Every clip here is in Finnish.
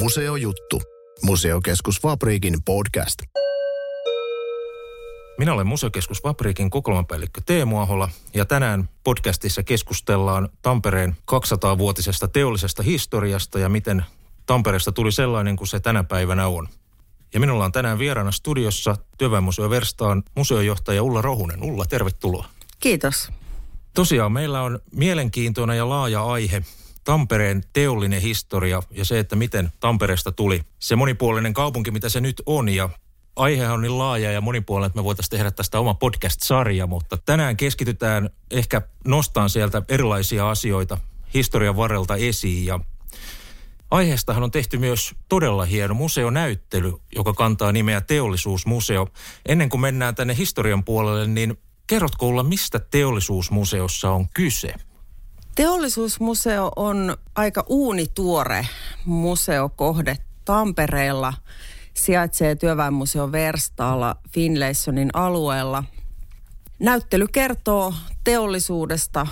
Museojuttu. Museokeskus Fabriikin podcast. Minä olen Museokeskus Fabriikin kokoelmapäällikkö Teemu Ahola ja tänään podcastissa keskustellaan Tampereen 200-vuotisesta teollisesta historiasta ja miten Tampereesta tuli sellainen kuin se tänä päivänä on. Ja minulla on tänään vieraana studiossa Työväenmuseo Verstaan museojohtaja Ulla Rohunen. Ulla, tervetuloa. Kiitos. Tosiaan meillä on mielenkiintoinen ja laaja aihe Tampereen teollinen historia ja se, että miten Tampereesta tuli se monipuolinen kaupunki, mitä se nyt on. Ja aihe on niin laaja ja monipuolinen, että me voitaisiin tehdä tästä oma podcast-sarja, mutta tänään keskitytään ehkä nostaan sieltä erilaisia asioita historian varrelta esiin ja Aiheestahan on tehty myös todella hieno museonäyttely, joka kantaa nimeä Teollisuusmuseo. Ennen kuin mennään tänne historian puolelle, niin kerrotko Ulla, mistä Teollisuusmuseossa on kyse? Teollisuusmuseo on aika uunituore museokohde Tampereella. Sijaitsee Työväenmuseo Verstaalla Finlaysonin alueella. Näyttely kertoo teollisuudesta,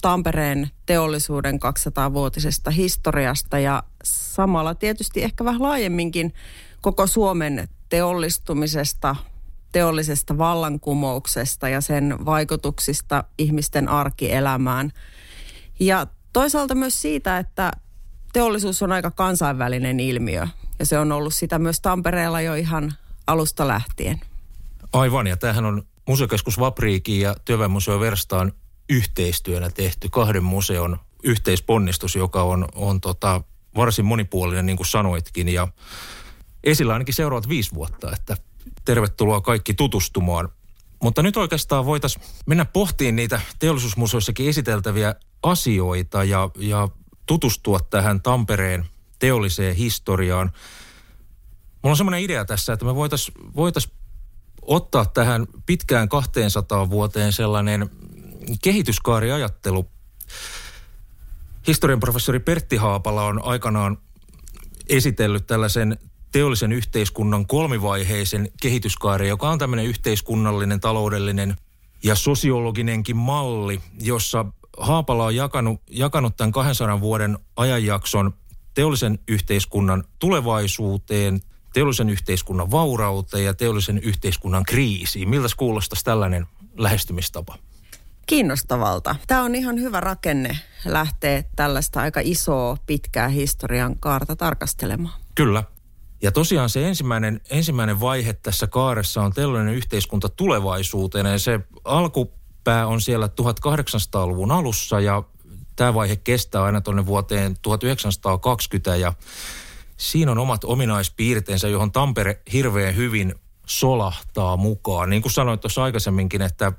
Tampereen teollisuuden 200-vuotisesta historiasta ja samalla tietysti ehkä vähän laajemminkin koko Suomen teollistumisesta, teollisesta vallankumouksesta ja sen vaikutuksista ihmisten arkielämään. Ja toisaalta myös siitä, että teollisuus on aika kansainvälinen ilmiö ja se on ollut sitä myös Tampereella jo ihan alusta lähtien. Aivan, ja tämähän on Museokeskus Vapriikin ja Työväenmuseo Verstaan yhteistyönä tehty kahden museon yhteisponnistus, joka on, on tota, varsin monipuolinen, niin kuin sanoitkin, ja esillä ainakin seuraavat viisi vuotta, että tervetuloa kaikki tutustumaan. Mutta nyt oikeastaan voitaisiin mennä pohtiin niitä teollisuusmuseoissakin esiteltäviä asioita ja, ja tutustua tähän Tampereen teolliseen historiaan. Mulla on semmoinen idea tässä, että me voitaisiin voitais ottaa tähän pitkään 200 vuoteen sellainen kehityskaariajattelu. Historian professori Pertti Haapala on aikanaan esitellyt tällaisen teollisen yhteiskunnan kolmivaiheisen kehityskaari, joka on tämmöinen yhteiskunnallinen, taloudellinen ja sosiologinenkin malli, jossa Haapala on jakanut, jakanut tämän 200 vuoden ajanjakson teollisen yhteiskunnan tulevaisuuteen, teollisen yhteiskunnan vaurauteen ja teollisen yhteiskunnan kriisiin. Miltä kuulostaisi tällainen lähestymistapa? kiinnostavalta. Tämä on ihan hyvä rakenne lähteä tällaista aika isoa, pitkää historian kaarta tarkastelemaan. Kyllä. Ja tosiaan se ensimmäinen, ensimmäinen vaihe tässä kaaressa on teollinen yhteiskunta tulevaisuuteen. Ja se alkupää on siellä 1800-luvun alussa ja tämä vaihe kestää aina tuonne vuoteen 1920 ja siinä on omat ominaispiirteensä, johon Tampere hirveän hyvin solahtaa mukaan. Niin kuin sanoit tuossa aikaisemminkin, että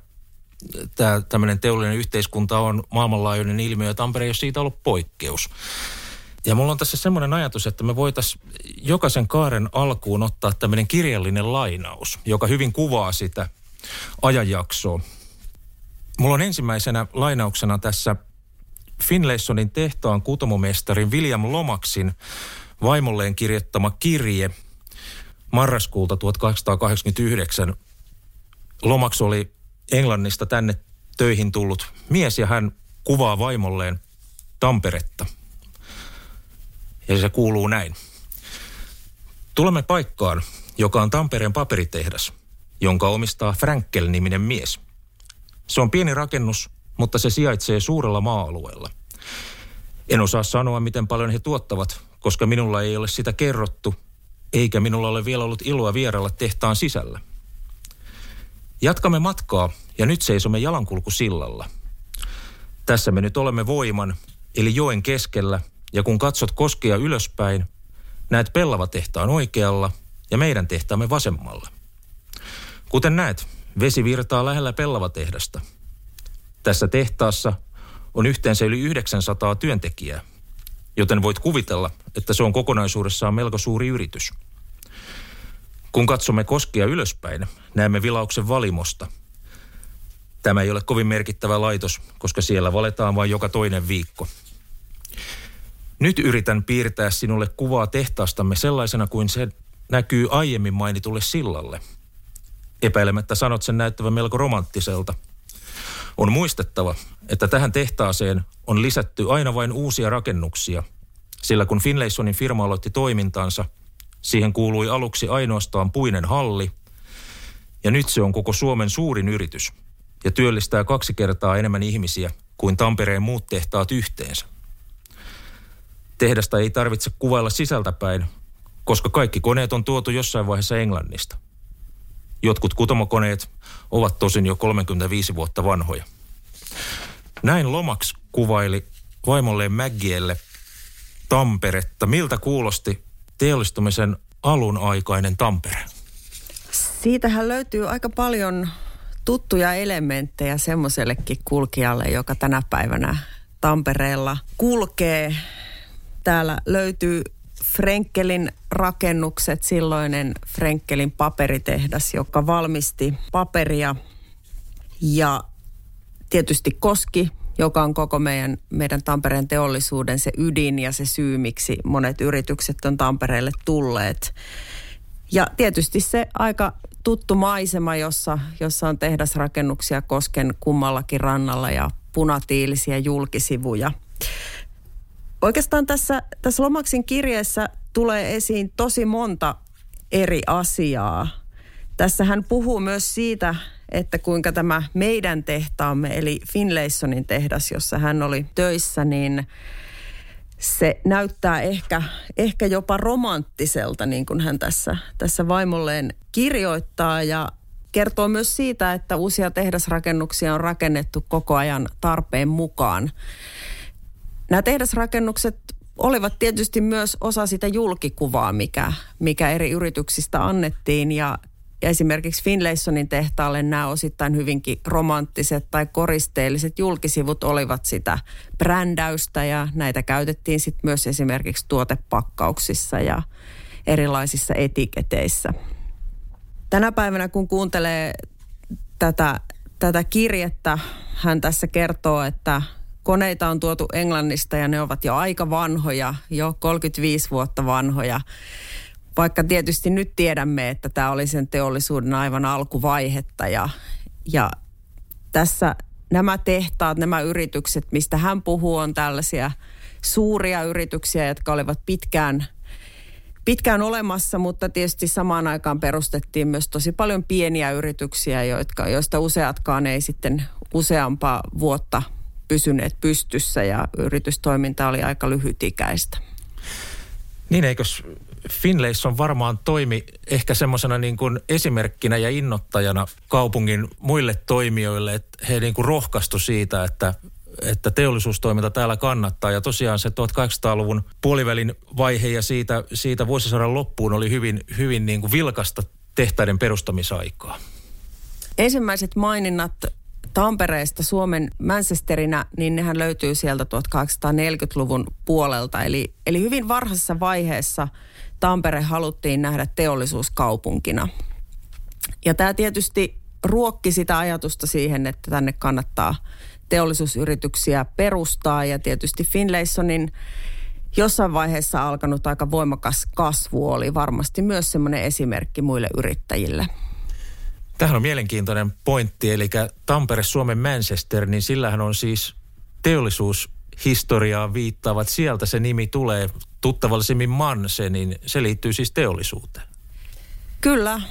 tämä tämmöinen teollinen yhteiskunta on maailmanlaajuinen ilmiö ja Tampere ei ole siitä ollut poikkeus. Ja mulla on tässä semmoinen ajatus, että me voitaisiin jokaisen kaaren alkuun ottaa tämmöinen kirjallinen lainaus, joka hyvin kuvaa sitä ajanjaksoa. Mulla on ensimmäisenä lainauksena tässä Finlaysonin tehtaan kutomomestarin William Lomaksin vaimolleen kirjoittama kirje marraskuulta 1889. Lomaks oli Englannista tänne töihin tullut mies ja hän kuvaa vaimolleen Tamperetta. Ja se kuuluu näin. Tulemme paikkaan, joka on Tampereen paperitehdas, jonka omistaa Frankel-niminen mies. Se on pieni rakennus, mutta se sijaitsee suurella maa-alueella. En osaa sanoa, miten paljon he tuottavat, koska minulla ei ole sitä kerrottu, eikä minulla ole vielä ollut iloa vierailla tehtaan sisällä – Jatkamme matkaa ja nyt seisomme jalankulkusillalla. Tässä me nyt olemme voiman, eli joen keskellä, ja kun katsot koskea ylöspäin, näet pellavatehtaan oikealla ja meidän tehtaamme vasemmalla. Kuten näet, vesi virtaa lähellä pellavatehdasta. Tässä tehtaassa on yhteensä yli 900 työntekijää, joten voit kuvitella, että se on kokonaisuudessaan melko suuri yritys – kun katsomme koskia ylöspäin, näemme vilauksen valimosta. Tämä ei ole kovin merkittävä laitos, koska siellä valetaan vain joka toinen viikko. Nyt yritän piirtää sinulle kuvaa tehtaastamme sellaisena kuin se näkyy aiemmin mainitulle sillalle. Epäilemättä sanot sen näyttävän melko romanttiselta. On muistettava, että tähän tehtaaseen on lisätty aina vain uusia rakennuksia, Sillä kun Finlaysonin firma aloitti toimintansa, siihen kuului aluksi ainoastaan puinen halli, ja nyt se on koko Suomen suurin yritys ja työllistää kaksi kertaa enemmän ihmisiä kuin Tampereen muut tehtaat yhteensä. Tehdasta ei tarvitse kuvailla sisältäpäin, koska kaikki koneet on tuotu jossain vaiheessa Englannista. Jotkut kutomokoneet ovat tosin jo 35 vuotta vanhoja. Näin Lomax kuvaili vaimolleen Mäggielle Tamperetta. Miltä kuulosti teollistumisen alun aikainen Tampere? Siitähän löytyy aika paljon tuttuja elementtejä semmoisellekin kulkijalle, joka tänä päivänä Tampereella kulkee. Täällä löytyy Frenkelin rakennukset, silloinen Frenkelin paperitehdas, joka valmisti paperia ja tietysti Koski, joka on koko meidän, meidän Tampereen teollisuuden se ydin ja se syy, miksi monet yritykset on Tampereelle tulleet. Ja tietysti se aika tuttu maisema, jossa, jossa on tehdasrakennuksia Kosken kummallakin rannalla ja punatiilisiä julkisivuja. Oikeastaan tässä, tässä Lomaksin kirjeessä tulee esiin tosi monta eri asiaa. Tässä hän puhuu myös siitä, että kuinka tämä meidän tehtaamme, eli Finlaysonin tehdas, jossa hän oli töissä, niin se näyttää ehkä, ehkä jopa romanttiselta, niin kuin hän tässä, tässä vaimolleen kirjoittaa ja kertoo myös siitä, että uusia tehdasrakennuksia on rakennettu koko ajan tarpeen mukaan. Nämä tehdasrakennukset olivat tietysti myös osa sitä julkikuvaa, mikä, mikä eri yrityksistä annettiin ja ja esimerkiksi Finlaysonin tehtaalle nämä osittain hyvinkin romanttiset tai koristeelliset julkisivut olivat sitä brändäystä ja näitä käytettiin sitten myös esimerkiksi tuotepakkauksissa ja erilaisissa etiketeissä. Tänä päivänä kun kuuntelee tätä, tätä kirjettä, hän tässä kertoo, että koneita on tuotu Englannista ja ne ovat jo aika vanhoja, jo 35 vuotta vanhoja. Vaikka tietysti nyt tiedämme, että tämä oli sen teollisuuden aivan alkuvaihetta ja, ja tässä nämä tehtaat, nämä yritykset, mistä hän puhuu, on tällaisia suuria yrityksiä, jotka olivat pitkään, pitkään olemassa, mutta tietysti samaan aikaan perustettiin myös tosi paljon pieniä yrityksiä, jotka, joista useatkaan ei sitten useampaa vuotta pysyneet pystyssä ja yritystoiminta oli aika lyhytikäistä. Niin eikös Finlayson varmaan toimi ehkä semmoisena niin kuin esimerkkinä ja innottajana kaupungin muille toimijoille, että he niin kuin rohkaistu siitä, että, että teollisuustoiminta täällä kannattaa. Ja tosiaan se 1800-luvun puolivälin vaihe ja siitä, siitä vuosisadan loppuun oli hyvin, hyvin niin kuin vilkasta tehtaiden perustamisaikaa. Ensimmäiset maininnat Tampereesta Suomen Manchesterinä, niin nehän löytyy sieltä 1840-luvun puolelta. Eli, eli hyvin varhaisessa vaiheessa Tampere haluttiin nähdä teollisuuskaupunkina. Ja tämä tietysti ruokki sitä ajatusta siihen, että tänne kannattaa teollisuusyrityksiä perustaa. Ja tietysti Finlaysonin jossain vaiheessa alkanut aika voimakas kasvu oli varmasti myös semmoinen esimerkki muille yrittäjille. Tähän on mielenkiintoinen pointti, eli Tampere, Suomen Manchester, niin sillähän on siis teollisuushistoriaa viittaavat. Sieltä se nimi tulee tuttavallisemmin Manse, niin se liittyy siis teollisuuteen. Kyllä.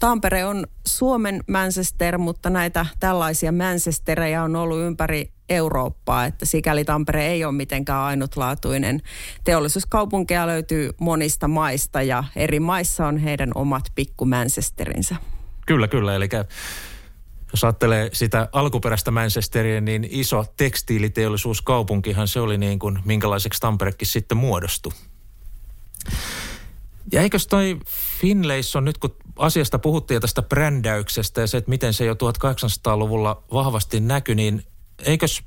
Tampere on Suomen Manchester, mutta näitä tällaisia Manchestereja on ollut ympäri Eurooppaa, että sikäli Tampere ei ole mitenkään ainutlaatuinen. Teollisuuskaupunkeja löytyy monista maista ja eri maissa on heidän omat pikku Manchesterinsä. Kyllä, kyllä. Eli jos ajattelee sitä alkuperäistä Manchesteria, niin iso tekstiiliteollisuuskaupunkihan se oli niin kuin, minkälaiseksi Tamperekin sitten muodostui. Ja eikös toi Finlayson, nyt kun asiasta puhuttiin tästä brändäyksestä ja se, että miten se jo 1800-luvulla vahvasti näkyi, niin eikös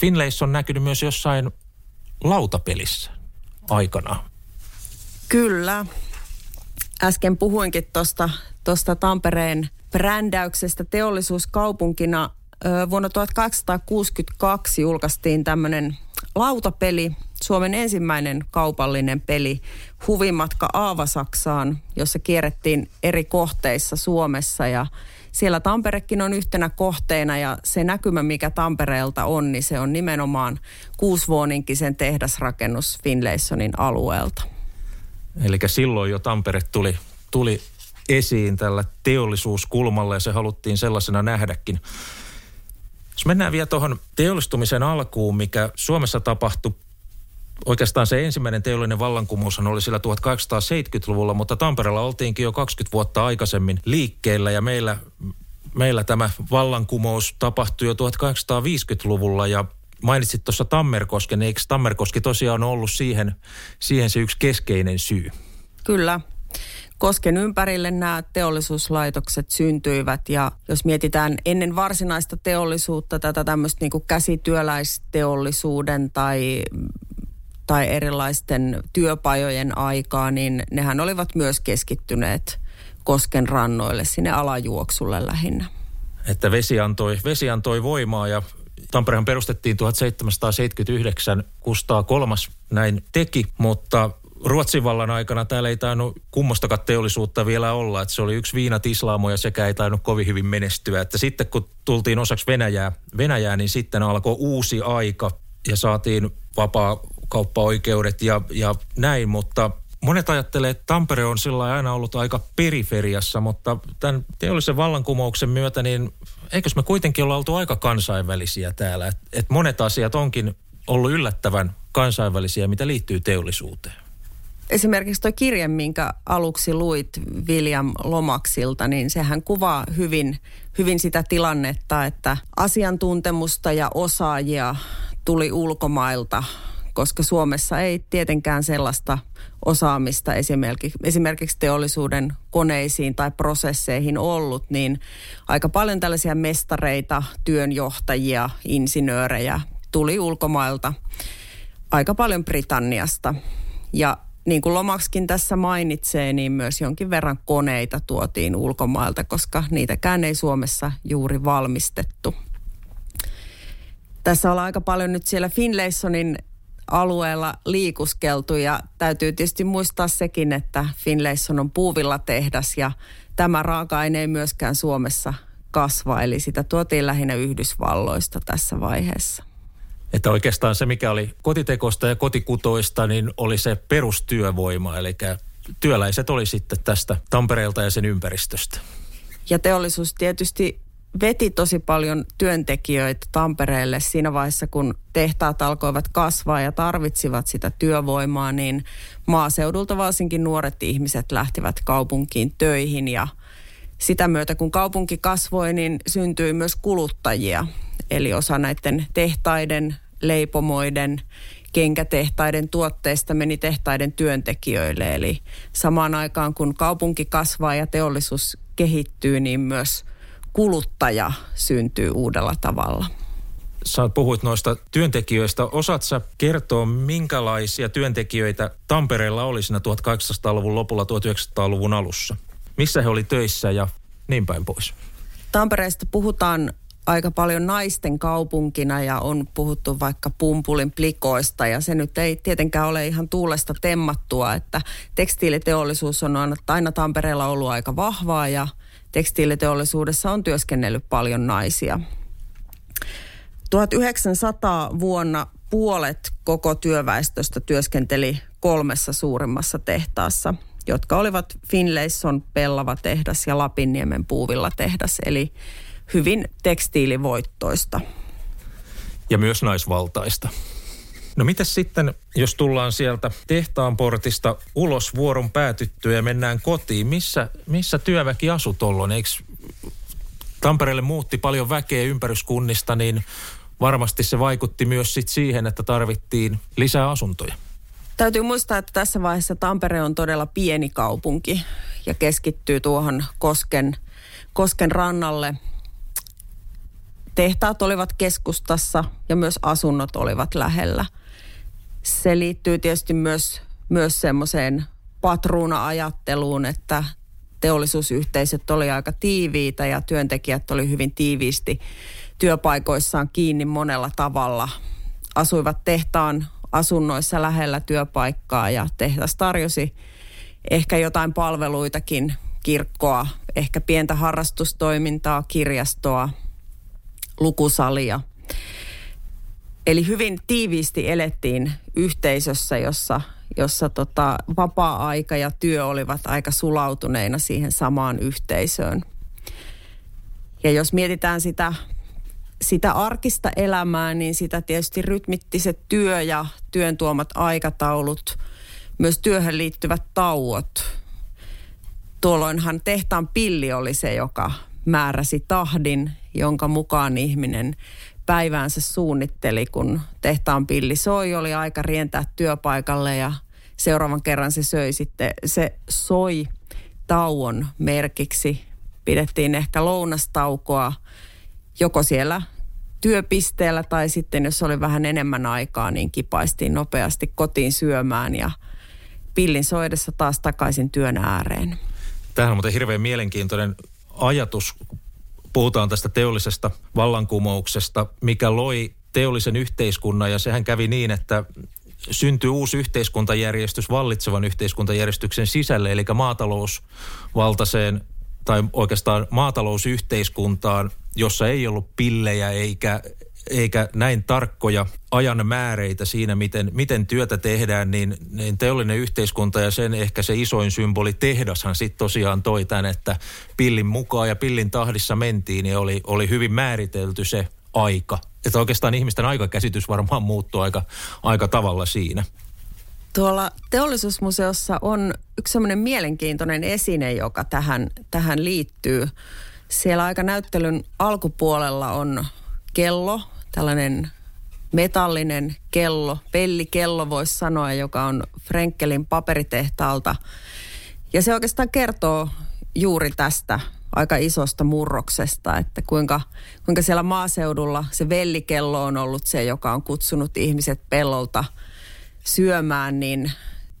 Finlayson näkynyt myös jossain lautapelissä aikana? Kyllä. Äsken puhuinkin tuosta tosta Tampereen brändäyksestä teollisuuskaupunkina. Vuonna 1862 julkaistiin tämmöinen lautapeli, Suomen ensimmäinen kaupallinen peli, Huvimatka Aavasaksaan, jossa kierrettiin eri kohteissa Suomessa ja siellä Tamperekin on yhtenä kohteena ja se näkymä, mikä Tampereelta on, niin se on nimenomaan kuusvuoninkisen tehdasrakennus Finlaysonin alueelta. Eli silloin jo Tampere tuli, tuli esiin tällä teollisuuskulmalla ja se haluttiin sellaisena nähdäkin. Jos mennään vielä tuohon teollistumisen alkuun, mikä Suomessa tapahtui Oikeastaan se ensimmäinen teollinen vallankumous oli sillä 1870-luvulla, mutta Tampereella oltiinkin jo 20 vuotta aikaisemmin liikkeellä ja meillä, meillä tämä vallankumous tapahtui jo 1850-luvulla ja mainitsit tuossa Tammerkosken, eikö Tammerkoski tosiaan ollut siihen, siihen se yksi keskeinen syy? Kyllä. Kosken ympärille nämä teollisuuslaitokset syntyivät ja jos mietitään ennen varsinaista teollisuutta, tätä tämmöistä niin käsityöläisteollisuuden tai tai erilaisten työpajojen aikaa, niin nehän olivat myös keskittyneet Kosken rannoille sinne alajuoksulle lähinnä. Että vesi antoi, vesi antoi voimaa ja Tamperehan perustettiin 1779, Kustaa kolmas näin teki, mutta Ruotsin vallan aikana täällä ei tainnut kummostakaan teollisuutta vielä olla, että se oli yksi viinat islaamoja sekä ei tainnut kovin hyvin menestyä. Että sitten kun tultiin osaksi Venäjää, Venäjää niin sitten alkoi uusi aika ja saatiin vapaa kauppaoikeudet ja, ja näin, mutta monet ajattelee, että Tampere on sillä aina ollut aika periferiassa, mutta tämän teollisen vallankumouksen myötä, niin eikös me kuitenkin olla oltu aika kansainvälisiä täällä, että et monet asiat onkin ollut yllättävän kansainvälisiä, mitä liittyy teollisuuteen. Esimerkiksi tuo kirje, minkä aluksi luit William Lomaksilta, niin sehän kuvaa hyvin, hyvin sitä tilannetta, että asiantuntemusta ja osaajia tuli ulkomailta koska Suomessa ei tietenkään sellaista osaamista esimerkiksi, esimerkiksi teollisuuden koneisiin tai prosesseihin ollut, niin aika paljon tällaisia mestareita, työnjohtajia, insinöörejä tuli ulkomailta, aika paljon Britanniasta. Ja niin kuin Lomakskin tässä mainitsee, niin myös jonkin verran koneita tuotiin ulkomailta, koska niitäkään ei Suomessa juuri valmistettu. Tässä ollaan aika paljon nyt siellä Finlaysonin alueella liikuskeltu ja täytyy tietysti muistaa sekin, että Finlayson on puuvilla tehdas ja tämä raaka-aine ei myöskään Suomessa kasva, eli sitä tuotiin lähinnä Yhdysvalloista tässä vaiheessa. Että oikeastaan se, mikä oli kotitekosta ja kotikutoista, niin oli se perustyövoima, eli työläiset oli sitten tästä Tampereelta ja sen ympäristöstä. Ja teollisuus tietysti veti tosi paljon työntekijöitä Tampereelle siinä vaiheessa, kun tehtaat alkoivat kasvaa ja tarvitsivat sitä työvoimaa, niin maaseudulta varsinkin nuoret ihmiset lähtivät kaupunkiin töihin ja sitä myötä kun kaupunki kasvoi, niin syntyi myös kuluttajia. Eli osa näiden tehtaiden, leipomoiden, kenkätehtaiden tuotteista meni tehtaiden työntekijöille. Eli samaan aikaan kun kaupunki kasvaa ja teollisuus kehittyy, niin myös kuluttaja syntyy uudella tavalla. Sä puhuit noista työntekijöistä. Osaat sä kertoa, minkälaisia työntekijöitä Tampereella oli siinä 1800-luvun lopulla, 1900-luvun alussa? Missä he oli töissä ja niin päin pois? Tampereesta puhutaan aika paljon naisten kaupunkina ja on puhuttu vaikka pumpulin plikoista ja se nyt ei tietenkään ole ihan tuulesta temmattua, että tekstiiliteollisuus on aina Tampereella ollut aika vahvaa ja tekstiiliteollisuudessa on työskennellyt paljon naisia. 1900 vuonna puolet koko työväestöstä työskenteli kolmessa suurimmassa tehtaassa, jotka olivat Finlayson pellava tehdas ja Lapinniemen puuvilla tehdas, eli hyvin tekstiilivoittoista. Ja myös naisvaltaista. No mitä sitten, jos tullaan sieltä tehtaan portista ulos vuoron päätyttyä ja mennään kotiin, missä, missä työväki asui tuolloin? Eikö Tampereelle muutti paljon väkeä ympäryskunnista, niin varmasti se vaikutti myös sit siihen, että tarvittiin lisää asuntoja. Täytyy muistaa, että tässä vaiheessa Tampere on todella pieni kaupunki ja keskittyy tuohon Kosken, Kosken rannalle. Tehtaat olivat keskustassa ja myös asunnot olivat lähellä – se liittyy tietysti myös, myös semmoiseen patruuna-ajatteluun, että teollisuusyhteisöt oli aika tiiviitä ja työntekijät oli hyvin tiiviisti työpaikoissaan kiinni monella tavalla. Asuivat tehtaan asunnoissa lähellä työpaikkaa ja tehdas tarjosi ehkä jotain palveluitakin, kirkkoa, ehkä pientä harrastustoimintaa, kirjastoa, lukusalia. Eli hyvin tiiviisti elettiin yhteisössä, jossa, jossa tota, vapaa-aika ja työ olivat aika sulautuneina siihen samaan yhteisöön. Ja jos mietitään sitä, sitä arkista elämää, niin sitä tietysti rytmitti se työ ja työn tuomat aikataulut, myös työhön liittyvät tauot. Tuolloinhan tehtaan pilli oli se, joka määräsi tahdin, jonka mukaan ihminen päiväänsä suunnitteli, kun tehtaan pilli soi, oli aika rientää työpaikalle ja seuraavan kerran se söi sitten, se soi tauon merkiksi. Pidettiin ehkä lounastaukoa joko siellä työpisteellä tai sitten jos oli vähän enemmän aikaa, niin kipaistiin nopeasti kotiin syömään ja pillin soidessa taas takaisin työn ääreen. Tämähän on muuten hirveän mielenkiintoinen ajatus, puhutaan tästä teollisesta vallankumouksesta, mikä loi teollisen yhteiskunnan ja sehän kävi niin, että syntyi uusi yhteiskuntajärjestys vallitsevan yhteiskuntajärjestyksen sisälle, eli maatalousvaltaiseen tai oikeastaan maatalousyhteiskuntaan, jossa ei ollut pillejä eikä eikä näin tarkkoja ajan määreitä siinä, miten, miten työtä tehdään, niin, niin teollinen yhteiskunta ja sen ehkä se isoin symboli tehdashan sitten tosiaan toi tämän, että pillin mukaan ja pillin tahdissa mentiin ja oli, oli hyvin määritelty se aika. Että oikeastaan ihmisten aikakäsitys varmaan muuttuu aika, aika tavalla siinä. Tuolla teollisuusmuseossa on yksi semmoinen mielenkiintoinen esine, joka tähän, tähän liittyy. Siellä aika näyttelyn alkupuolella on kello, tällainen metallinen kello, pellikello voisi sanoa, joka on Frenkelin paperitehtaalta. Ja se oikeastaan kertoo juuri tästä aika isosta murroksesta, että kuinka, kuinka siellä maaseudulla se vellikello on ollut se, joka on kutsunut ihmiset pellolta syömään, niin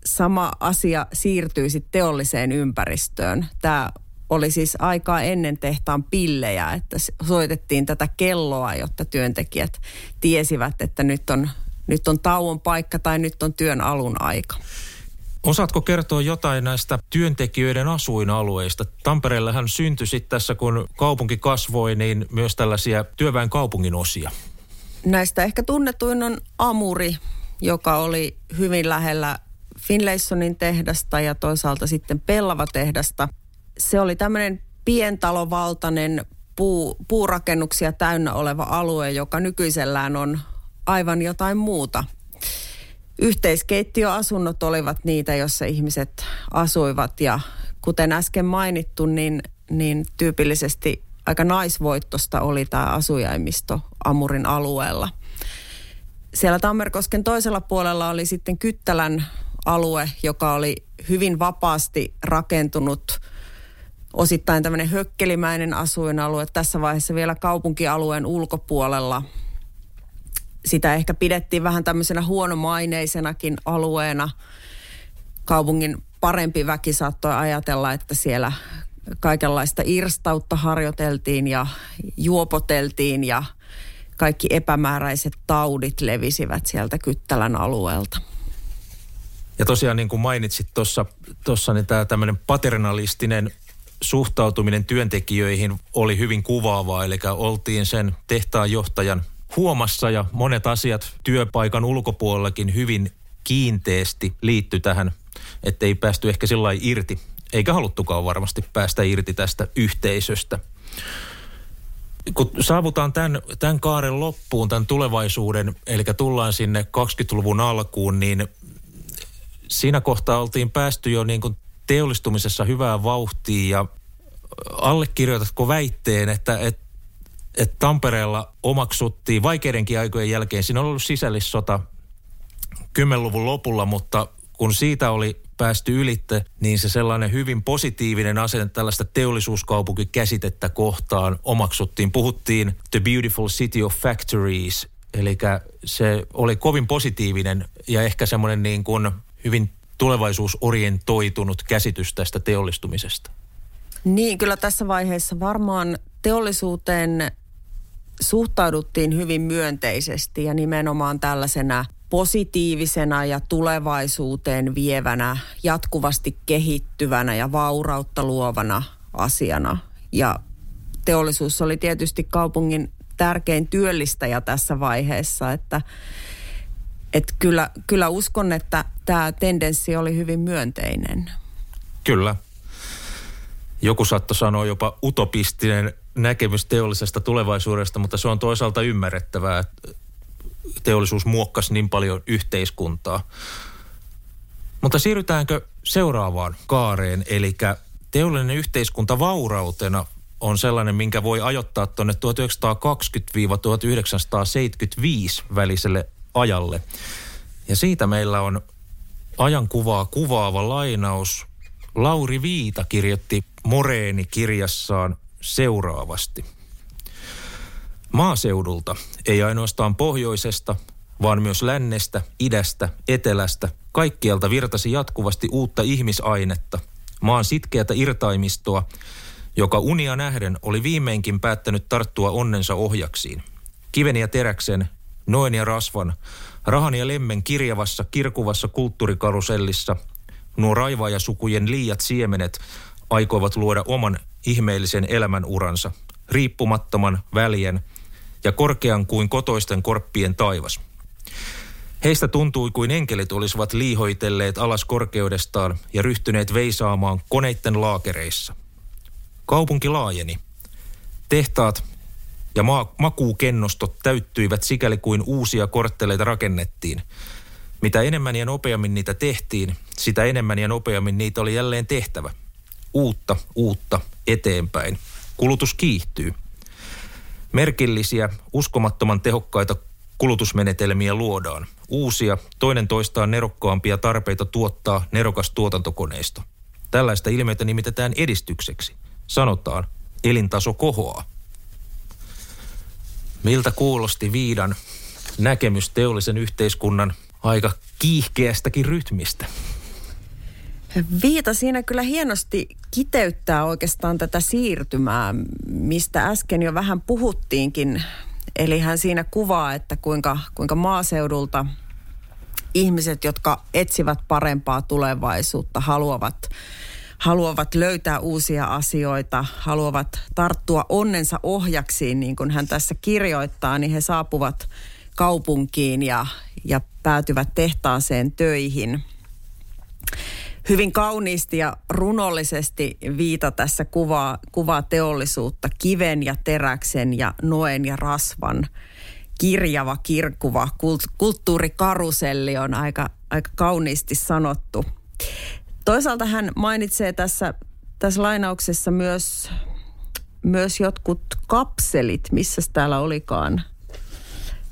sama asia siirtyy sitten teolliseen ympäristöön. Tämä oli siis aikaa ennen tehtaan pillejä, että soitettiin tätä kelloa, jotta työntekijät tiesivät, että nyt on, nyt on tauon paikka tai nyt on työn alun aika. Osaatko kertoa jotain näistä työntekijöiden asuinalueista? Tampereellahan syntyi sitten tässä, kun kaupunki kasvoi, niin myös tällaisia työväen kaupungin osia. Näistä ehkä tunnetuin on Amuri, joka oli hyvin lähellä Finlaysonin tehdasta ja toisaalta sitten Pellava tehdasta se oli tämmöinen pientalovaltainen puu, puurakennuksia täynnä oleva alue, joka nykyisellään on aivan jotain muuta. Yhteiskeittiöasunnot olivat niitä, joissa ihmiset asuivat ja kuten äsken mainittu, niin, niin tyypillisesti aika naisvoittosta oli tämä asujaimisto Amurin alueella. Siellä Tammerkosken toisella puolella oli sitten Kyttälän alue, joka oli hyvin vapaasti rakentunut – osittain tämmöinen hökkelimäinen asuinalue. Tässä vaiheessa vielä kaupunkialueen ulkopuolella. Sitä ehkä pidettiin vähän tämmöisenä huonomaineisenakin alueena. Kaupungin parempi väki saattoi ajatella, että siellä kaikenlaista irstautta harjoiteltiin ja juopoteltiin ja kaikki epämääräiset taudit levisivät sieltä Kyttälän alueelta. Ja tosiaan niin kuin mainitsit tuossa, niin tämä tämmöinen paternalistinen suhtautuminen työntekijöihin oli hyvin kuvaavaa, eli oltiin sen tehtaan johtajan huomassa ja monet asiat työpaikan ulkopuolellakin hyvin kiinteästi liitty tähän, ettei päästy ehkä sillä irti, eikä haluttukaan varmasti päästä irti tästä yhteisöstä. Kun saavutaan tämän, tämän kaaren loppuun, tämän tulevaisuuden, eli tullaan sinne 20-luvun alkuun, niin siinä kohtaa oltiin päästy jo niin kuin teollistumisessa hyvää vauhtia ja allekirjoitatko väitteen, että, että, että Tampereella omaksuttiin vaikeidenkin aikojen jälkeen, siinä on ollut sisällissota 10-luvun lopulla, mutta kun siitä oli päästy ylitte, niin se sellainen hyvin positiivinen asenne tällaista teollisuuskaupunkikäsitettä kohtaan omaksuttiin. Puhuttiin The Beautiful City of Factories, eli se oli kovin positiivinen ja ehkä semmoinen niin kuin hyvin tulevaisuusorientoitunut käsitys tästä teollistumisesta? Niin, kyllä tässä vaiheessa varmaan teollisuuteen suhtauduttiin hyvin myönteisesti ja nimenomaan tällaisena positiivisena ja tulevaisuuteen vievänä, jatkuvasti kehittyvänä ja vaurautta luovana asiana. Ja teollisuus oli tietysti kaupungin tärkein työllistäjä tässä vaiheessa, että et kyllä, kyllä uskon, että tämä tendenssi oli hyvin myönteinen. Kyllä. Joku saattoi sanoa jopa utopistinen näkemys teollisesta tulevaisuudesta, mutta se on toisaalta ymmärrettävää, että teollisuus muokkasi niin paljon yhteiskuntaa. Mutta siirrytäänkö seuraavaan kaareen, eli teollinen yhteiskunta vaurautena on sellainen, minkä voi ajoittaa tuonne 1920-1975 väliselle ajalle. Ja siitä meillä on ajankuvaa kuvaava lainaus. Lauri Viita kirjoitti Moreeni kirjassaan seuraavasti. Maaseudulta, ei ainoastaan pohjoisesta, vaan myös lännestä, idästä, etelästä, kaikkialta virtasi jatkuvasti uutta ihmisainetta, maan sitkeätä irtaimistoa, joka unia nähden oli viimeinkin päättänyt tarttua onnensa ohjaksiin. Kiven ja teräksen, noen ja rasvan, rahan ja lemmen kirjavassa, kirkuvassa kulttuurikarusellissa nuo raivaajasukujen liiat siemenet aikoivat luoda oman ihmeellisen elämän uransa, riippumattoman, väljen ja korkean kuin kotoisten korppien taivas. Heistä tuntui kuin enkelit olisivat liihoitelleet alas korkeudestaan ja ryhtyneet veisaamaan koneitten laakereissa. Kaupunki laajeni. Tehtaat ja ma- makuukennostot täyttyivät sikäli kuin uusia kortteleita rakennettiin. Mitä enemmän ja nopeammin niitä tehtiin, sitä enemmän ja nopeammin niitä oli jälleen tehtävä. Uutta, uutta, eteenpäin. Kulutus kiihtyy. Merkillisiä, uskomattoman tehokkaita kulutusmenetelmiä luodaan. Uusia, toinen toistaan nerokkaampia tarpeita tuottaa nerokas tuotantokoneisto. Tällaista ilmiötä nimitetään edistykseksi. Sanotaan, elintaso kohoaa. Miltä kuulosti Viidan näkemys teollisen yhteiskunnan aika kiihkeästäkin rytmistä? Viita siinä kyllä hienosti kiteyttää oikeastaan tätä siirtymää, mistä äsken jo vähän puhuttiinkin. Eli hän siinä kuvaa, että kuinka, kuinka maaseudulta ihmiset, jotka etsivät parempaa tulevaisuutta, haluavat, haluavat löytää uusia asioita, haluavat tarttua onnensa ohjaksiin, niin kuin hän tässä kirjoittaa, niin he saapuvat kaupunkiin ja, ja päätyvät tehtaaseen töihin – hyvin kauniisti ja runollisesti Viita tässä kuvaa, kuvaa teollisuutta kiven ja teräksen ja noen ja rasvan kirjava, kirkuva kult, kulttuurikaruselli on aika, aika kauniisti sanottu. Toisaalta hän mainitsee tässä, tässä lainauksessa myös, myös jotkut kapselit, missä täällä olikaan.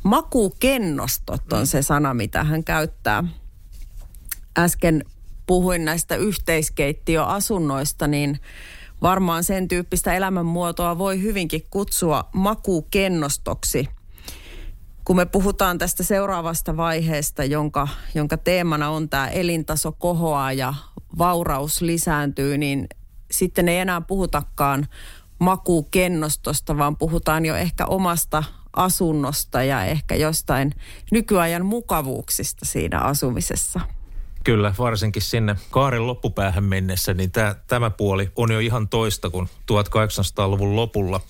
Makukennostot on se sana, mitä hän käyttää. Äsken puhuin näistä yhteiskeittiöasunnoista, niin varmaan sen tyyppistä elämänmuotoa voi hyvinkin kutsua makukennostoksi. Kun me puhutaan tästä seuraavasta vaiheesta, jonka, jonka teemana on tämä elintaso kohoaa ja vauraus lisääntyy, niin sitten ei enää puhutakaan makukennostosta, vaan puhutaan jo ehkä omasta asunnosta ja ehkä jostain nykyajan mukavuuksista siinä asumisessa. Kyllä, varsinkin sinne kaaren loppupäähän mennessä, niin tämä, tämä puoli on jo ihan toista kuin 1800-luvun lopulla.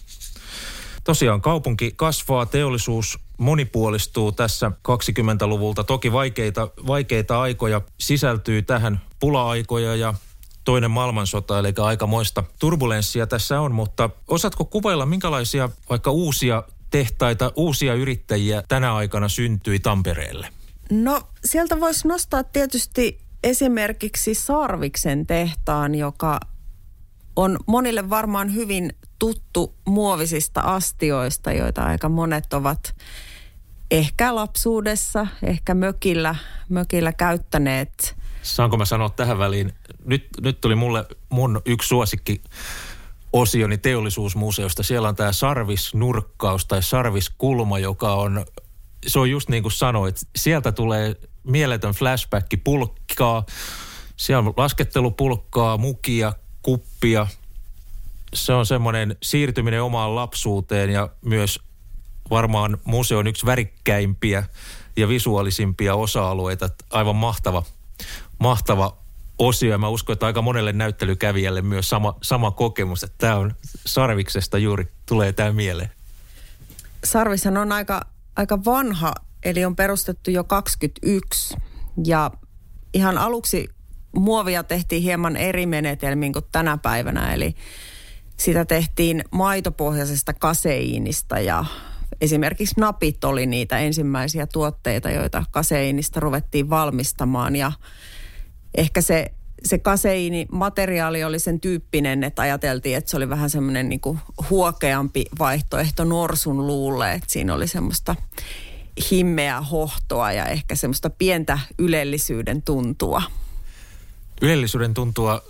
Tosiaan kaupunki kasvaa, teollisuus monipuolistuu tässä 20-luvulta. Toki vaikeita, vaikeita aikoja sisältyy tähän pula-aikoja ja toinen maailmansota, eli aikamoista turbulenssia tässä on, mutta osaatko kuvailla, minkälaisia vaikka uusia tehtaita, uusia yrittäjiä tänä aikana syntyi Tampereelle? No sieltä voisi nostaa tietysti esimerkiksi Sarviksen tehtaan, joka on monille varmaan hyvin tuttu muovisista astioista, joita aika monet ovat ehkä lapsuudessa, ehkä mökillä, mökillä käyttäneet. Saanko mä sanoa tähän väliin? Nyt, nyt tuli mulle mun yksi suosikki osioni teollisuusmuseosta. Siellä on tämä sarvisnurkkaus tai sarviskulma, joka on se on just niin kuin sanoit, sieltä tulee mieletön flashback pulkkaa, siellä on laskettelupulkkaa, mukia, kuppia. Se on semmoinen siirtyminen omaan lapsuuteen ja myös varmaan museon yksi värikkäimpiä ja visuaalisimpia osa-alueita. Aivan mahtava, mahtava osio. Mä uskon, että aika monelle näyttelykävijälle myös sama, sama kokemus, että tämä on Sarviksesta juuri tulee tämä mieleen. Sarvishan on aika, aika vanha, eli on perustettu jo 21 ja ihan aluksi muovia tehtiin hieman eri menetelmin kuin tänä päivänä, eli sitä tehtiin maitopohjaisesta kaseiinista ja esimerkiksi napit oli niitä ensimmäisiä tuotteita, joita kaseiinista ruvettiin valmistamaan ja ehkä se, se kaseiinimateriaali oli sen tyyppinen, että ajateltiin, että se oli vähän semmoinen niin huokeampi vaihtoehto norsun luulle, että siinä oli semmoista himmeä hohtoa ja ehkä semmoista pientä ylellisyyden tuntua. Ylellisyyden tuntua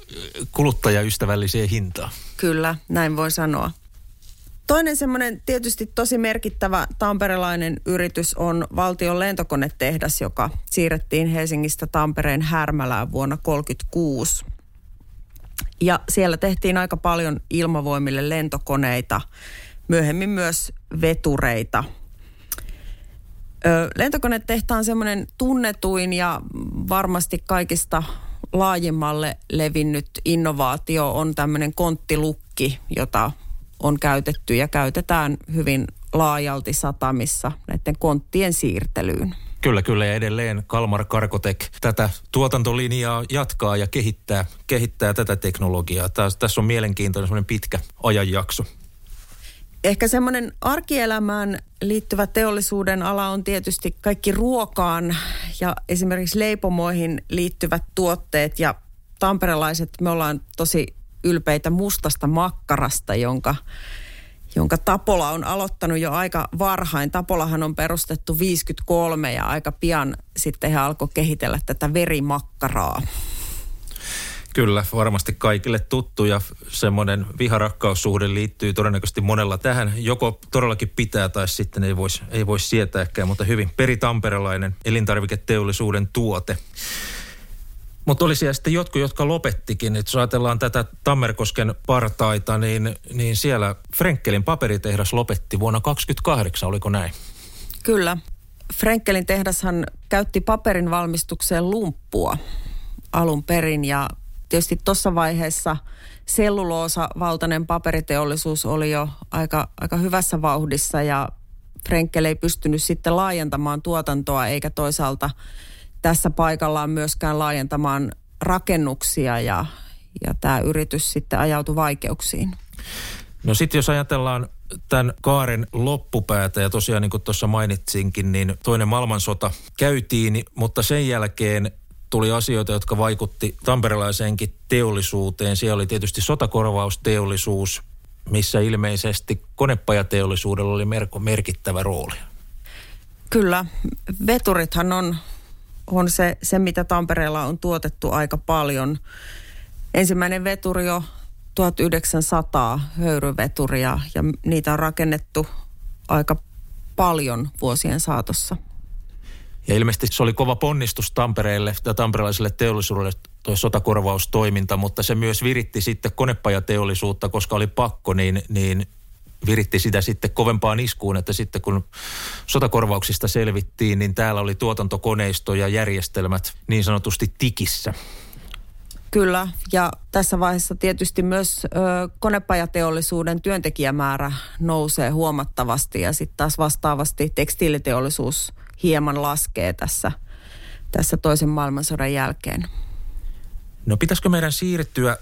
kuluttajaystävälliseen hintaan. Kyllä, näin voi sanoa. Toinen semmoinen tietysti tosi merkittävä tamperelainen yritys on valtion lentokonetehdas, joka siirrettiin Helsingistä Tampereen Härmälään vuonna 1936. Ja siellä tehtiin aika paljon ilmavoimille lentokoneita, myöhemmin myös vetureita. Lentokonetehtaan semmoinen tunnetuin ja varmasti kaikista laajimmalle levinnyt innovaatio on tämmöinen konttilukki, jota on käytetty ja käytetään hyvin laajalti satamissa näiden konttien siirtelyyn. Kyllä, kyllä. Ja edelleen Kalmar Karkotek tätä tuotantolinjaa jatkaa ja kehittää, kehittää tätä teknologiaa. Tässä, on mielenkiintoinen pitkä ajanjakso. Ehkä semmoinen arkielämään liittyvä teollisuuden ala on tietysti kaikki ruokaan ja esimerkiksi leipomoihin liittyvät tuotteet ja tamperelaiset, me ollaan tosi ylpeitä mustasta makkarasta, jonka, jonka Tapola on aloittanut jo aika varhain. Tapolahan on perustettu 53 ja aika pian sitten he alkoi kehitellä tätä verimakkaraa. Kyllä, varmasti kaikille tuttu ja semmoinen viharakkaussuhde liittyy todennäköisesti monella tähän. Joko todellakin pitää tai sitten ei voisi ei vois sietääkään, mutta hyvin peritamperelainen elintarviketeollisuuden tuote. Mutta oli siellä sitten jotkut, jotka lopettikin. Et jos ajatellaan tätä Tammerkosken partaita, niin, niin siellä Frenkelin paperitehdas lopetti vuonna 2028, oliko näin? Kyllä. Frenkelin tehdashan käytti paperin valmistukseen lumppua alun perin ja tietysti tuossa vaiheessa selluloosa valtainen paperiteollisuus oli jo aika, aika hyvässä vauhdissa ja Frenkel ei pystynyt sitten laajentamaan tuotantoa eikä toisaalta tässä paikallaan myöskään laajentamaan rakennuksia ja, ja tämä yritys sitten ajautui vaikeuksiin. No sitten jos ajatellaan tämän kaaren loppupäätä ja tosiaan niin kuin tuossa mainitsinkin, niin toinen maailmansota käytiin, mutta sen jälkeen tuli asioita, jotka vaikutti tamperelaiseenkin teollisuuteen. Siellä oli tietysti sotakorvausteollisuus, missä ilmeisesti konepajateollisuudella oli merkittävä rooli. Kyllä, veturithan on on se, se, mitä Tampereella on tuotettu aika paljon. Ensimmäinen veturi jo 1900 höyryveturia ja niitä on rakennettu aika paljon vuosien saatossa. Ja ilmeisesti se oli kova ponnistus Tampereelle ja tamperelaiselle teollisuudelle tuo sotakorvaustoiminta, mutta se myös viritti sitten konepajateollisuutta, koska oli pakko, niin, niin viritti sitä sitten kovempaan iskuun, että sitten kun sotakorvauksista selvittiin, niin täällä oli tuotantokoneisto ja järjestelmät niin sanotusti tikissä. Kyllä, ja tässä vaiheessa tietysti myös ö, konepajateollisuuden työntekijämäärä nousee huomattavasti ja sitten taas vastaavasti tekstiiliteollisuus hieman laskee tässä, tässä toisen maailmansodan jälkeen. No pitäisikö meidän siirtyä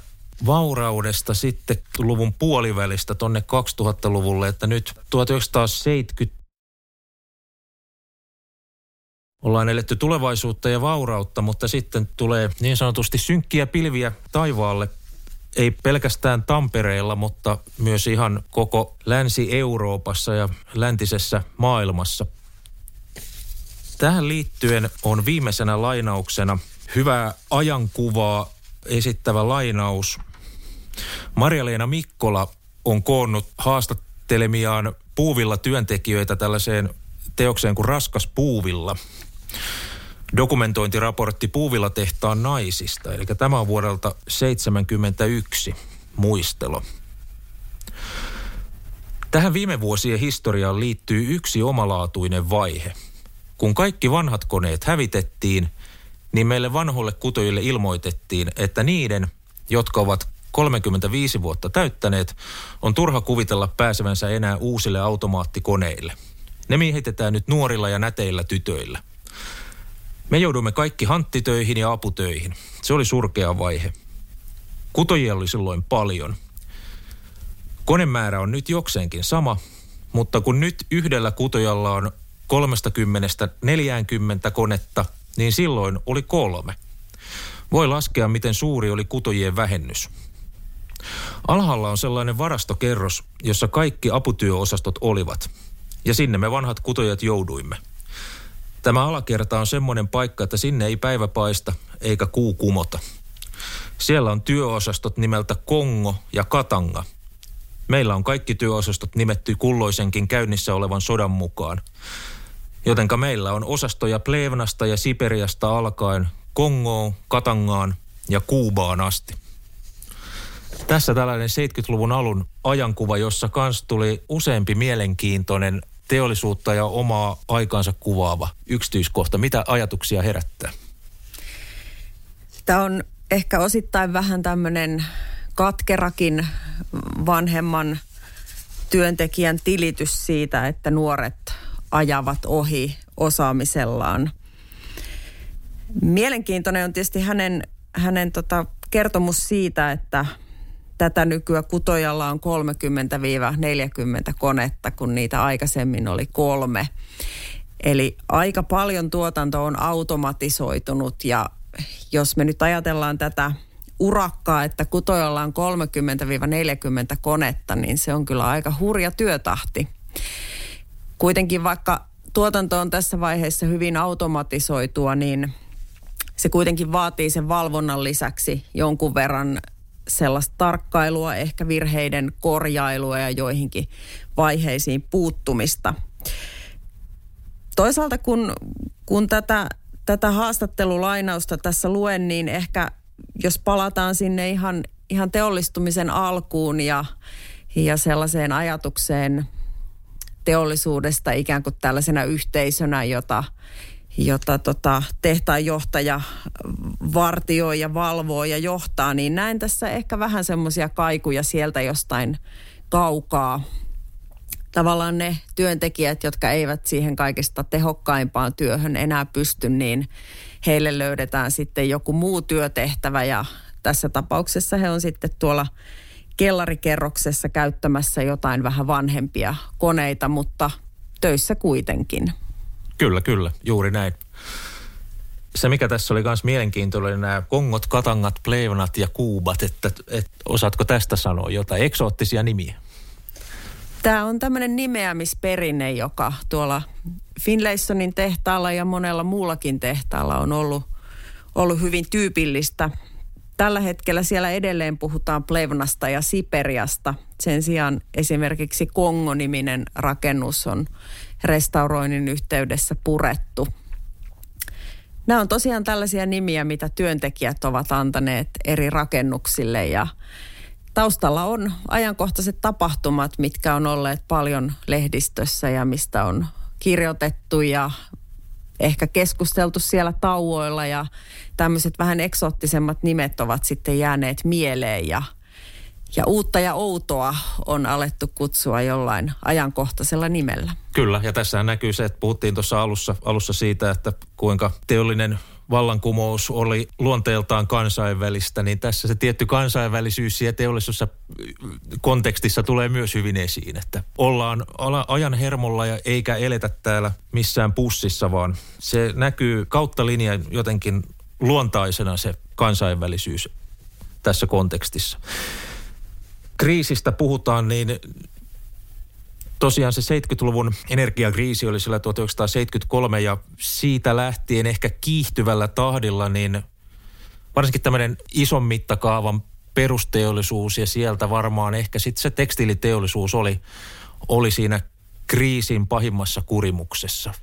vauraudesta sitten luvun puolivälistä tonne 2000-luvulle, että nyt 1970 ollaan eletty tulevaisuutta ja vaurautta, mutta sitten tulee niin sanotusti synkkiä pilviä taivaalle. Ei pelkästään Tampereella, mutta myös ihan koko Länsi-Euroopassa ja läntisessä maailmassa. Tähän liittyen on viimeisenä lainauksena hyvää ajankuvaa esittävä lainaus. Maria-Leena Mikkola on koonnut haastattelemiaan puuvilla työntekijöitä tällaiseen teokseen kuin Raskas puuvilla. Dokumentointiraportti Puuvilla tehtaan naisista, eli tämä on vuodelta 1971 muistelo. Tähän viime vuosien historiaan liittyy yksi omalaatuinen vaihe. Kun kaikki vanhat koneet hävitettiin – niin meille vanhoille kutojille ilmoitettiin, että niiden, jotka ovat 35 vuotta täyttäneet, on turha kuvitella pääsevänsä enää uusille automaattikoneille. Ne miehitetään nyt nuorilla ja näteillä tytöillä. Me joudumme kaikki hanttitöihin ja aputöihin. Se oli surkea vaihe. Kutojia oli silloin paljon. Konemäärä on nyt jokseenkin sama, mutta kun nyt yhdellä kutojalla on 30-40 konetta, niin silloin oli kolme. Voi laskea, miten suuri oli kutojien vähennys. Alhaalla on sellainen varastokerros, jossa kaikki aputyöosastot olivat. Ja sinne me vanhat kutojat jouduimme. Tämä alakerta on semmoinen paikka, että sinne ei päivä paista eikä kuu kumota. Siellä on työosastot nimeltä Kongo ja Katanga. Meillä on kaikki työosastot nimetty kulloisenkin käynnissä olevan sodan mukaan. Jotenka meillä on osastoja Plevnasta ja Siperiasta alkaen Kongoon, Katangaan ja Kuubaan asti. Tässä tällainen 70-luvun alun ajankuva, jossa kans tuli useampi mielenkiintoinen teollisuutta ja omaa aikaansa kuvaava yksityiskohta. Mitä ajatuksia herättää? Tämä on ehkä osittain vähän tämmöinen katkerakin vanhemman työntekijän tilitys siitä, että nuoret ajavat ohi osaamisellaan. Mielenkiintoinen on tietysti hänen, hänen tota kertomus siitä, että tätä nykyä kutojalla on 30-40 konetta, kun niitä aikaisemmin oli kolme. Eli aika paljon tuotanto on automatisoitunut ja jos me nyt ajatellaan tätä urakkaa, että kutojalla on 30-40 konetta, niin se on kyllä aika hurja työtahti. Kuitenkin vaikka tuotanto on tässä vaiheessa hyvin automatisoitua, niin se kuitenkin vaatii sen valvonnan lisäksi jonkun verran sellaista tarkkailua, ehkä virheiden korjailua ja joihinkin vaiheisiin puuttumista. Toisaalta kun, kun tätä, tätä haastattelulainausta tässä luen, niin ehkä jos palataan sinne ihan, ihan teollistumisen alkuun ja, ja sellaiseen ajatukseen teollisuudesta ikään kuin tällaisena yhteisönä, jota, jota tota, tehtaanjohtaja vartioi ja valvoo ja johtaa, niin näen tässä ehkä vähän semmoisia kaikuja sieltä jostain kaukaa. Tavallaan ne työntekijät, jotka eivät siihen kaikista tehokkaimpaan työhön enää pysty, niin heille löydetään sitten joku muu työtehtävä ja tässä tapauksessa he on sitten tuolla kellarikerroksessa käyttämässä jotain vähän vanhempia koneita, mutta töissä kuitenkin. Kyllä, kyllä, juuri näin. Se, mikä tässä oli myös mielenkiintoinen, nämä kongot, katangat, pleivnat ja kuubat, että, että osaatko tästä sanoa jotain eksoottisia nimiä? Tämä on tämmöinen nimeämisperinne, joka tuolla Finlaysonin tehtaalla ja monella muullakin tehtaalla on ollut, ollut hyvin tyypillistä. Tällä hetkellä siellä edelleen puhutaan Plevnasta ja Siperiasta. Sen sijaan esimerkiksi Kongo-niminen rakennus on restauroinnin yhteydessä purettu. Nämä on tosiaan tällaisia nimiä, mitä työntekijät ovat antaneet eri rakennuksille ja taustalla on ajankohtaiset tapahtumat, mitkä on olleet paljon lehdistössä ja mistä on kirjoitettu ja ehkä keskusteltu siellä tauoilla ja tämmöiset vähän eksoottisemmat nimet ovat sitten jääneet mieleen ja – ja uutta ja outoa on alettu kutsua jollain ajankohtaisella nimellä. Kyllä, ja tässä näkyy se, että puhuttiin tuossa alussa, alussa siitä, että kuinka teollinen vallankumous oli luonteeltaan kansainvälistä, niin tässä se tietty kansainvälisyys ja teollisessa kontekstissa tulee myös hyvin esiin, että ollaan ajan hermolla ja eikä eletä täällä missään pussissa, vaan se näkyy kautta linjan jotenkin luontaisena se kansainvälisyys tässä kontekstissa. Kriisistä puhutaan, niin tosiaan se 70-luvun energiakriisi oli sillä 1973 ja siitä lähtien ehkä kiihtyvällä tahdilla, niin varsinkin tämmöinen ison mittakaavan perusteollisuus ja sieltä varmaan ehkä sitten se tekstiiliteollisuus oli, oli siinä kriisin pahimmassa kurimuksessa.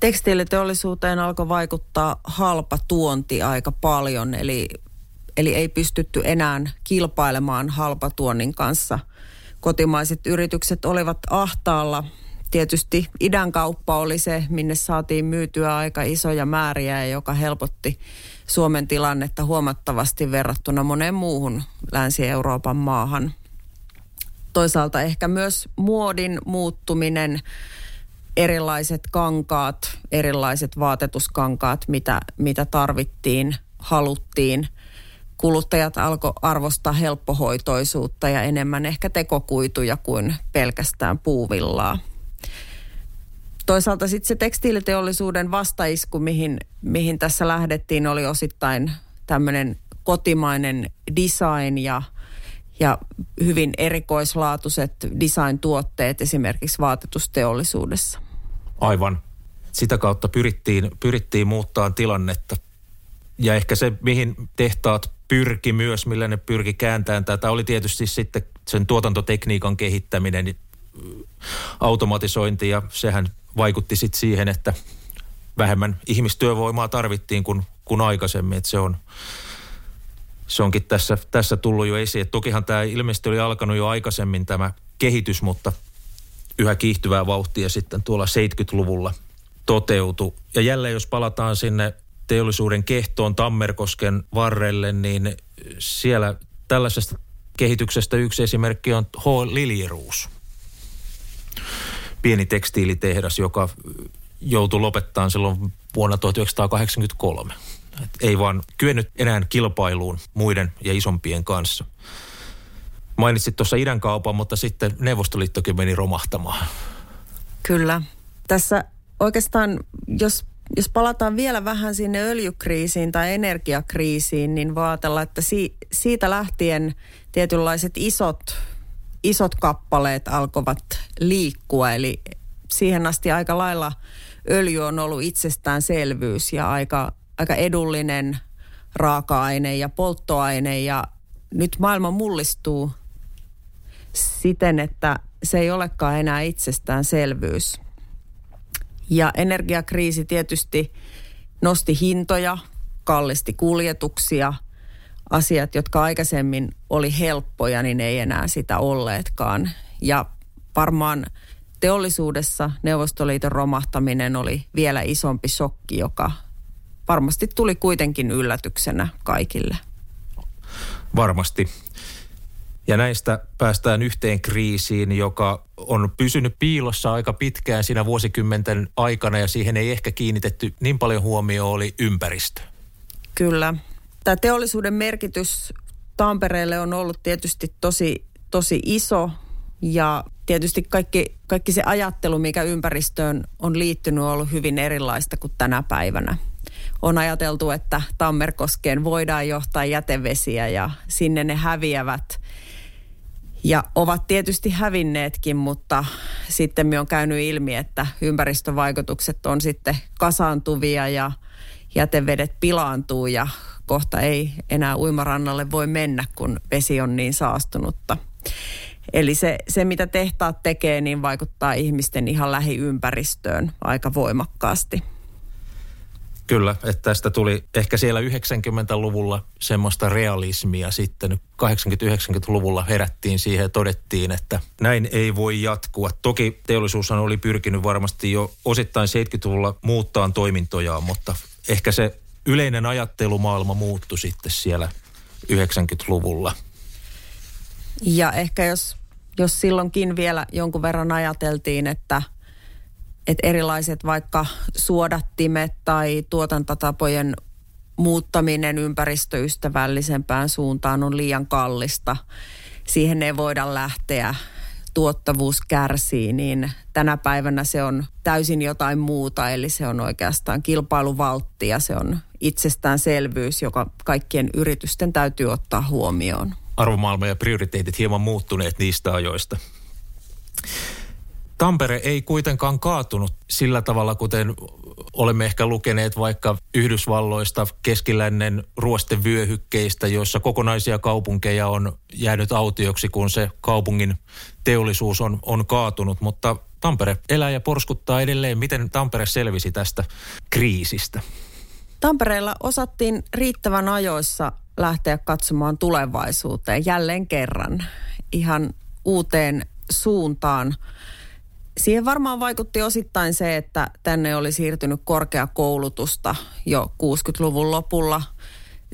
Tekstiiliteollisuuteen alkoi vaikuttaa halpa tuonti aika paljon, eli Eli ei pystytty enää kilpailemaan halpatuonnin kanssa. Kotimaiset yritykset olivat ahtaalla. tietysti idän kauppa oli se, minne saatiin myytyä aika isoja määriä joka helpotti Suomen tilannetta huomattavasti verrattuna moneen muuhun Länsi-Euroopan maahan. Toisaalta ehkä myös muodin muuttuminen, erilaiset kankaat, erilaiset vaatetuskankaat, mitä, mitä tarvittiin, haluttiin. Kuluttajat alkoi arvostaa helppohoitoisuutta ja enemmän ehkä tekokuituja kuin pelkästään puuvillaa. Toisaalta sitten se tekstiiliteollisuuden vastaisku, mihin, mihin tässä lähdettiin, oli osittain tämmöinen kotimainen design ja, ja hyvin erikoislaatuiset design-tuotteet esimerkiksi vaatetusteollisuudessa. Aivan. Sitä kautta pyrittiin, pyrittiin muuttaa tilannetta. Ja ehkä se, mihin tehtaat pyrki myös, millä ne pyrki kääntämään tätä, oli tietysti sitten sen tuotantotekniikan kehittäminen, automatisointi ja sehän vaikutti sitten siihen, että vähemmän ihmistyövoimaa tarvittiin kuin, kuin aikaisemmin. Että se, on, se onkin tässä, tässä tullut jo esiin. Et tokihan tämä ilmeisesti oli alkanut jo aikaisemmin tämä kehitys, mutta yhä kiihtyvää vauhtia sitten tuolla 70-luvulla toteutui. Ja jälleen jos palataan sinne teollisuuden kehtoon Tammerkosken varrelle, niin siellä tällaisesta kehityksestä yksi esimerkki on H. Liljeruus – pieni tekstiilitehdas, joka joutui lopettaa silloin vuonna 1983. Et ei vaan kyennyt enää kilpailuun muiden ja isompien kanssa. Mainitsit tuossa idän kaupan, mutta sitten Neuvostoliittokin meni romahtamaan. Kyllä. Tässä oikeastaan, jos, jos palataan vielä vähän sinne öljykriisiin tai energiakriisiin, niin vaatella, että si, siitä lähtien tietynlaiset isot isot kappaleet alkoivat liikkua. Eli siihen asti aika lailla öljy on ollut itsestäänselvyys ja aika, aika edullinen raaka-aine ja polttoaine. Ja nyt maailma mullistuu siten, että se ei olekaan enää itsestäänselvyys. Ja energiakriisi tietysti nosti hintoja, kallisti kuljetuksia – asiat, jotka aikaisemmin oli helppoja, niin ei enää sitä olleetkaan. Ja varmaan teollisuudessa Neuvostoliiton romahtaminen oli vielä isompi shokki, joka varmasti tuli kuitenkin yllätyksenä kaikille. Varmasti. Ja näistä päästään yhteen kriisiin, joka on pysynyt piilossa aika pitkään siinä vuosikymmenten aikana ja siihen ei ehkä kiinnitetty niin paljon huomioon oli ympäristö. Kyllä, Tämä teollisuuden merkitys Tampereelle on ollut tietysti tosi, tosi iso ja tietysti kaikki, kaikki se ajattelu, mikä ympäristöön on liittynyt, on ollut hyvin erilaista kuin tänä päivänä. On ajateltu, että Tammerkoskeen voidaan johtaa jätevesiä ja sinne ne häviävät. Ja ovat tietysti hävinneetkin, mutta sitten me on käynyt ilmi, että ympäristövaikutukset on sitten kasaantuvia ja jätevedet pilaantuu ja kohta ei enää uimarannalle voi mennä, kun vesi on niin saastunutta. Eli se, se, mitä tehtaat tekee, niin vaikuttaa ihmisten ihan lähiympäristöön aika voimakkaasti. Kyllä, että tästä tuli ehkä siellä 90-luvulla semmoista realismia sitten. 80-90-luvulla herättiin siihen ja todettiin, että näin ei voi jatkua. Toki teollisuushan oli pyrkinyt varmasti jo osittain 70-luvulla muuttaa toimintojaan, mutta ehkä se yleinen ajattelumaailma muuttui sitten siellä 90-luvulla. Ja ehkä jos, jos silloinkin vielä jonkun verran ajateltiin, että, että erilaiset vaikka suodattimet tai tuotantotapojen muuttaminen ympäristöystävällisempään suuntaan on liian kallista. Siihen ei voida lähteä tuottavuus kärsii, niin tänä päivänä se on täysin jotain muuta, eli se on oikeastaan kilpailuvaltti ja se on itsestäänselvyys, joka kaikkien yritysten täytyy ottaa huomioon. Arvomaailma ja prioriteetit hieman muuttuneet niistä ajoista. Tampere ei kuitenkaan kaatunut sillä tavalla, kuten olemme ehkä lukeneet vaikka Yhdysvalloista, keskilännen ruostevyöhykkeistä, joissa kokonaisia kaupunkeja on jäänyt autioksi, kun se kaupungin teollisuus on, on kaatunut. Mutta Tampere elää ja porskuttaa edelleen. Miten Tampere selvisi tästä kriisistä? Tampereella osattiin riittävän ajoissa lähteä katsomaan tulevaisuuteen jälleen kerran ihan uuteen suuntaan. Siihen varmaan vaikutti osittain se, että tänne oli siirtynyt korkeakoulutusta jo 60-luvun lopulla.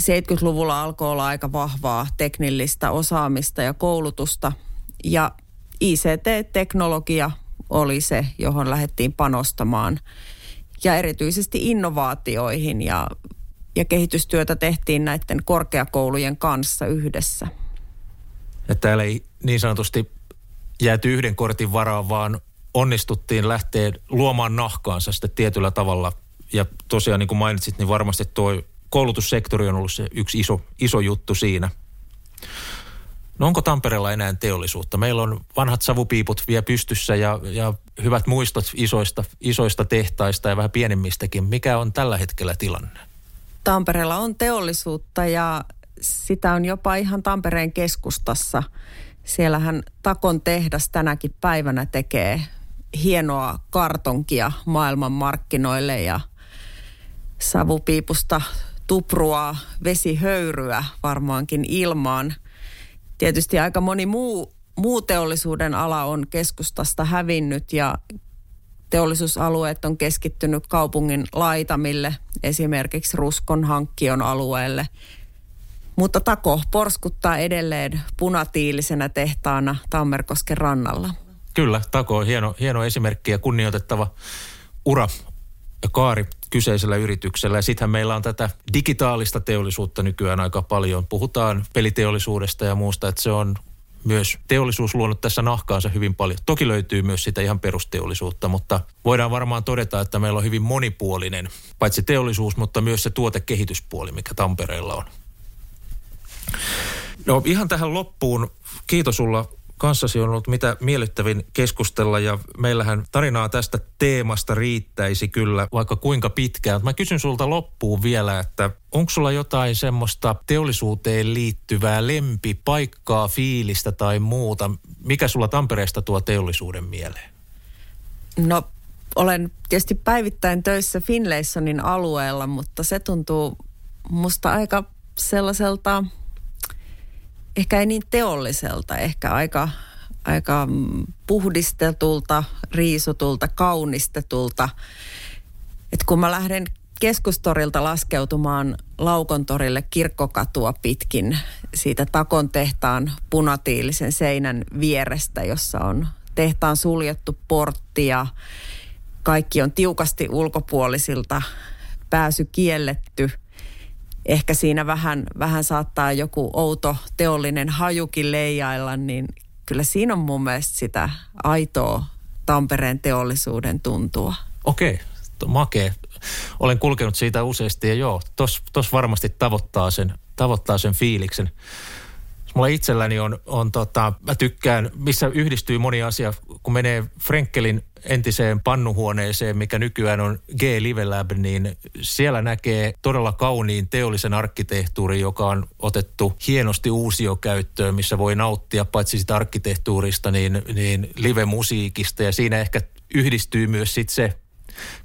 70-luvulla alkoi olla aika vahvaa teknillistä osaamista ja koulutusta. Ja ICT-teknologia oli se, johon lähdettiin panostamaan. Ja erityisesti innovaatioihin ja, ja kehitystyötä tehtiin näiden korkeakoulujen kanssa yhdessä. Että täällä ei niin sanotusti jääty yhden kortin varaan, vaan onnistuttiin lähteä luomaan nahkaansa sitten tietyllä tavalla. Ja tosiaan niin kuin mainitsit, niin varmasti tuo koulutussektori on ollut se yksi iso, iso juttu siinä. No onko Tampereella enää teollisuutta? Meillä on vanhat savupiiput vielä pystyssä ja, ja hyvät muistot isoista, isoista tehtaista ja vähän pienemmistäkin. Mikä on tällä hetkellä tilanne? Tampereella on teollisuutta ja sitä on jopa ihan Tampereen keskustassa. Siellähän Takon tehdas tänäkin päivänä tekee hienoa kartonkia maailman markkinoille ja savupiipusta tuprua vesihöyryä varmaankin ilmaan. Tietysti aika moni muu, muu teollisuuden ala on keskustasta hävinnyt ja teollisuusalueet on keskittynyt kaupungin laitamille, esimerkiksi Ruskon hankkion alueelle. Mutta Tako porskuttaa edelleen punatiilisenä tehtaana Tammerkosken rannalla. Kyllä, Tako on hieno, hieno esimerkki ja kunnioitettava ura ja kaari kyseisellä yrityksellä. Ja sittenhän meillä on tätä digitaalista teollisuutta nykyään aika paljon. Puhutaan peliteollisuudesta ja muusta, että se on myös teollisuus luonut tässä nahkaansa hyvin paljon. Toki löytyy myös sitä ihan perusteollisuutta, mutta voidaan varmaan todeta, että meillä on hyvin monipuolinen, paitsi teollisuus, mutta myös se tuotekehityspuoli, mikä Tampereella on. No ihan tähän loppuun. Kiitos sulla kanssasi on ollut mitä miellyttävin keskustella ja meillähän tarinaa tästä teemasta riittäisi kyllä vaikka kuinka pitkään. Mä kysyn sulta loppuun vielä, että onko sulla jotain semmoista teollisuuteen liittyvää lempipaikkaa, fiilistä tai muuta? Mikä sulla Tampereesta tuo teollisuuden mieleen? No olen tietysti päivittäin töissä Finlaysonin alueella, mutta se tuntuu musta aika sellaiselta ehkä ei niin teolliselta, ehkä aika, aika puhdistetulta, riisutulta, kaunistetulta. Et kun mä lähden keskustorilta laskeutumaan Laukontorille kirkkokatua pitkin siitä Takon tehtaan punatiilisen seinän vierestä, jossa on tehtaan suljettu portti ja kaikki on tiukasti ulkopuolisilta pääsy kielletty – ehkä siinä vähän, vähän saattaa joku outo teollinen hajukin leijailla, niin kyllä siinä on mun mielestä sitä aitoa Tampereen teollisuuden tuntua. Okei, makee. Olen kulkenut siitä useasti ja joo, tos, tos varmasti tavoittaa sen, tavoittaa sen fiiliksen. Mulla itselläni on, on tota, mä tykkään, missä yhdistyy moni asia, kun menee Frenkelin entiseen pannuhuoneeseen, mikä nykyään on G-Live Lab, niin siellä näkee todella kauniin teollisen arkkitehtuurin, joka on otettu hienosti uusiokäyttöön, missä voi nauttia paitsi sitä arkkitehtuurista, niin, niin live-musiikista. Ja siinä ehkä yhdistyy myös sit se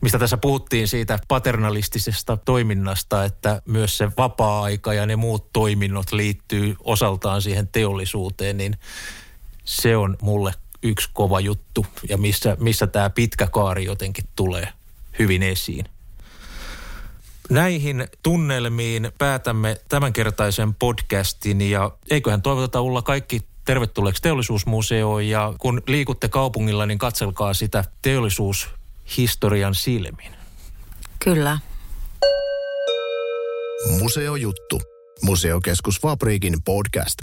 mistä tässä puhuttiin siitä paternalistisesta toiminnasta, että myös se vapaa-aika ja ne muut toiminnot liittyy osaltaan siihen teollisuuteen, niin se on mulle yksi kova juttu ja missä, missä tämä pitkä kaari jotenkin tulee hyvin esiin. Näihin tunnelmiin päätämme tämänkertaisen podcastin ja eiköhän toivoteta Ulla kaikki tervetulleeksi teollisuusmuseoon ja kun liikutte kaupungilla, niin katselkaa sitä teollisuushistorian silmin. Kyllä. Museojuttu. Museokeskus Fabriikin podcast.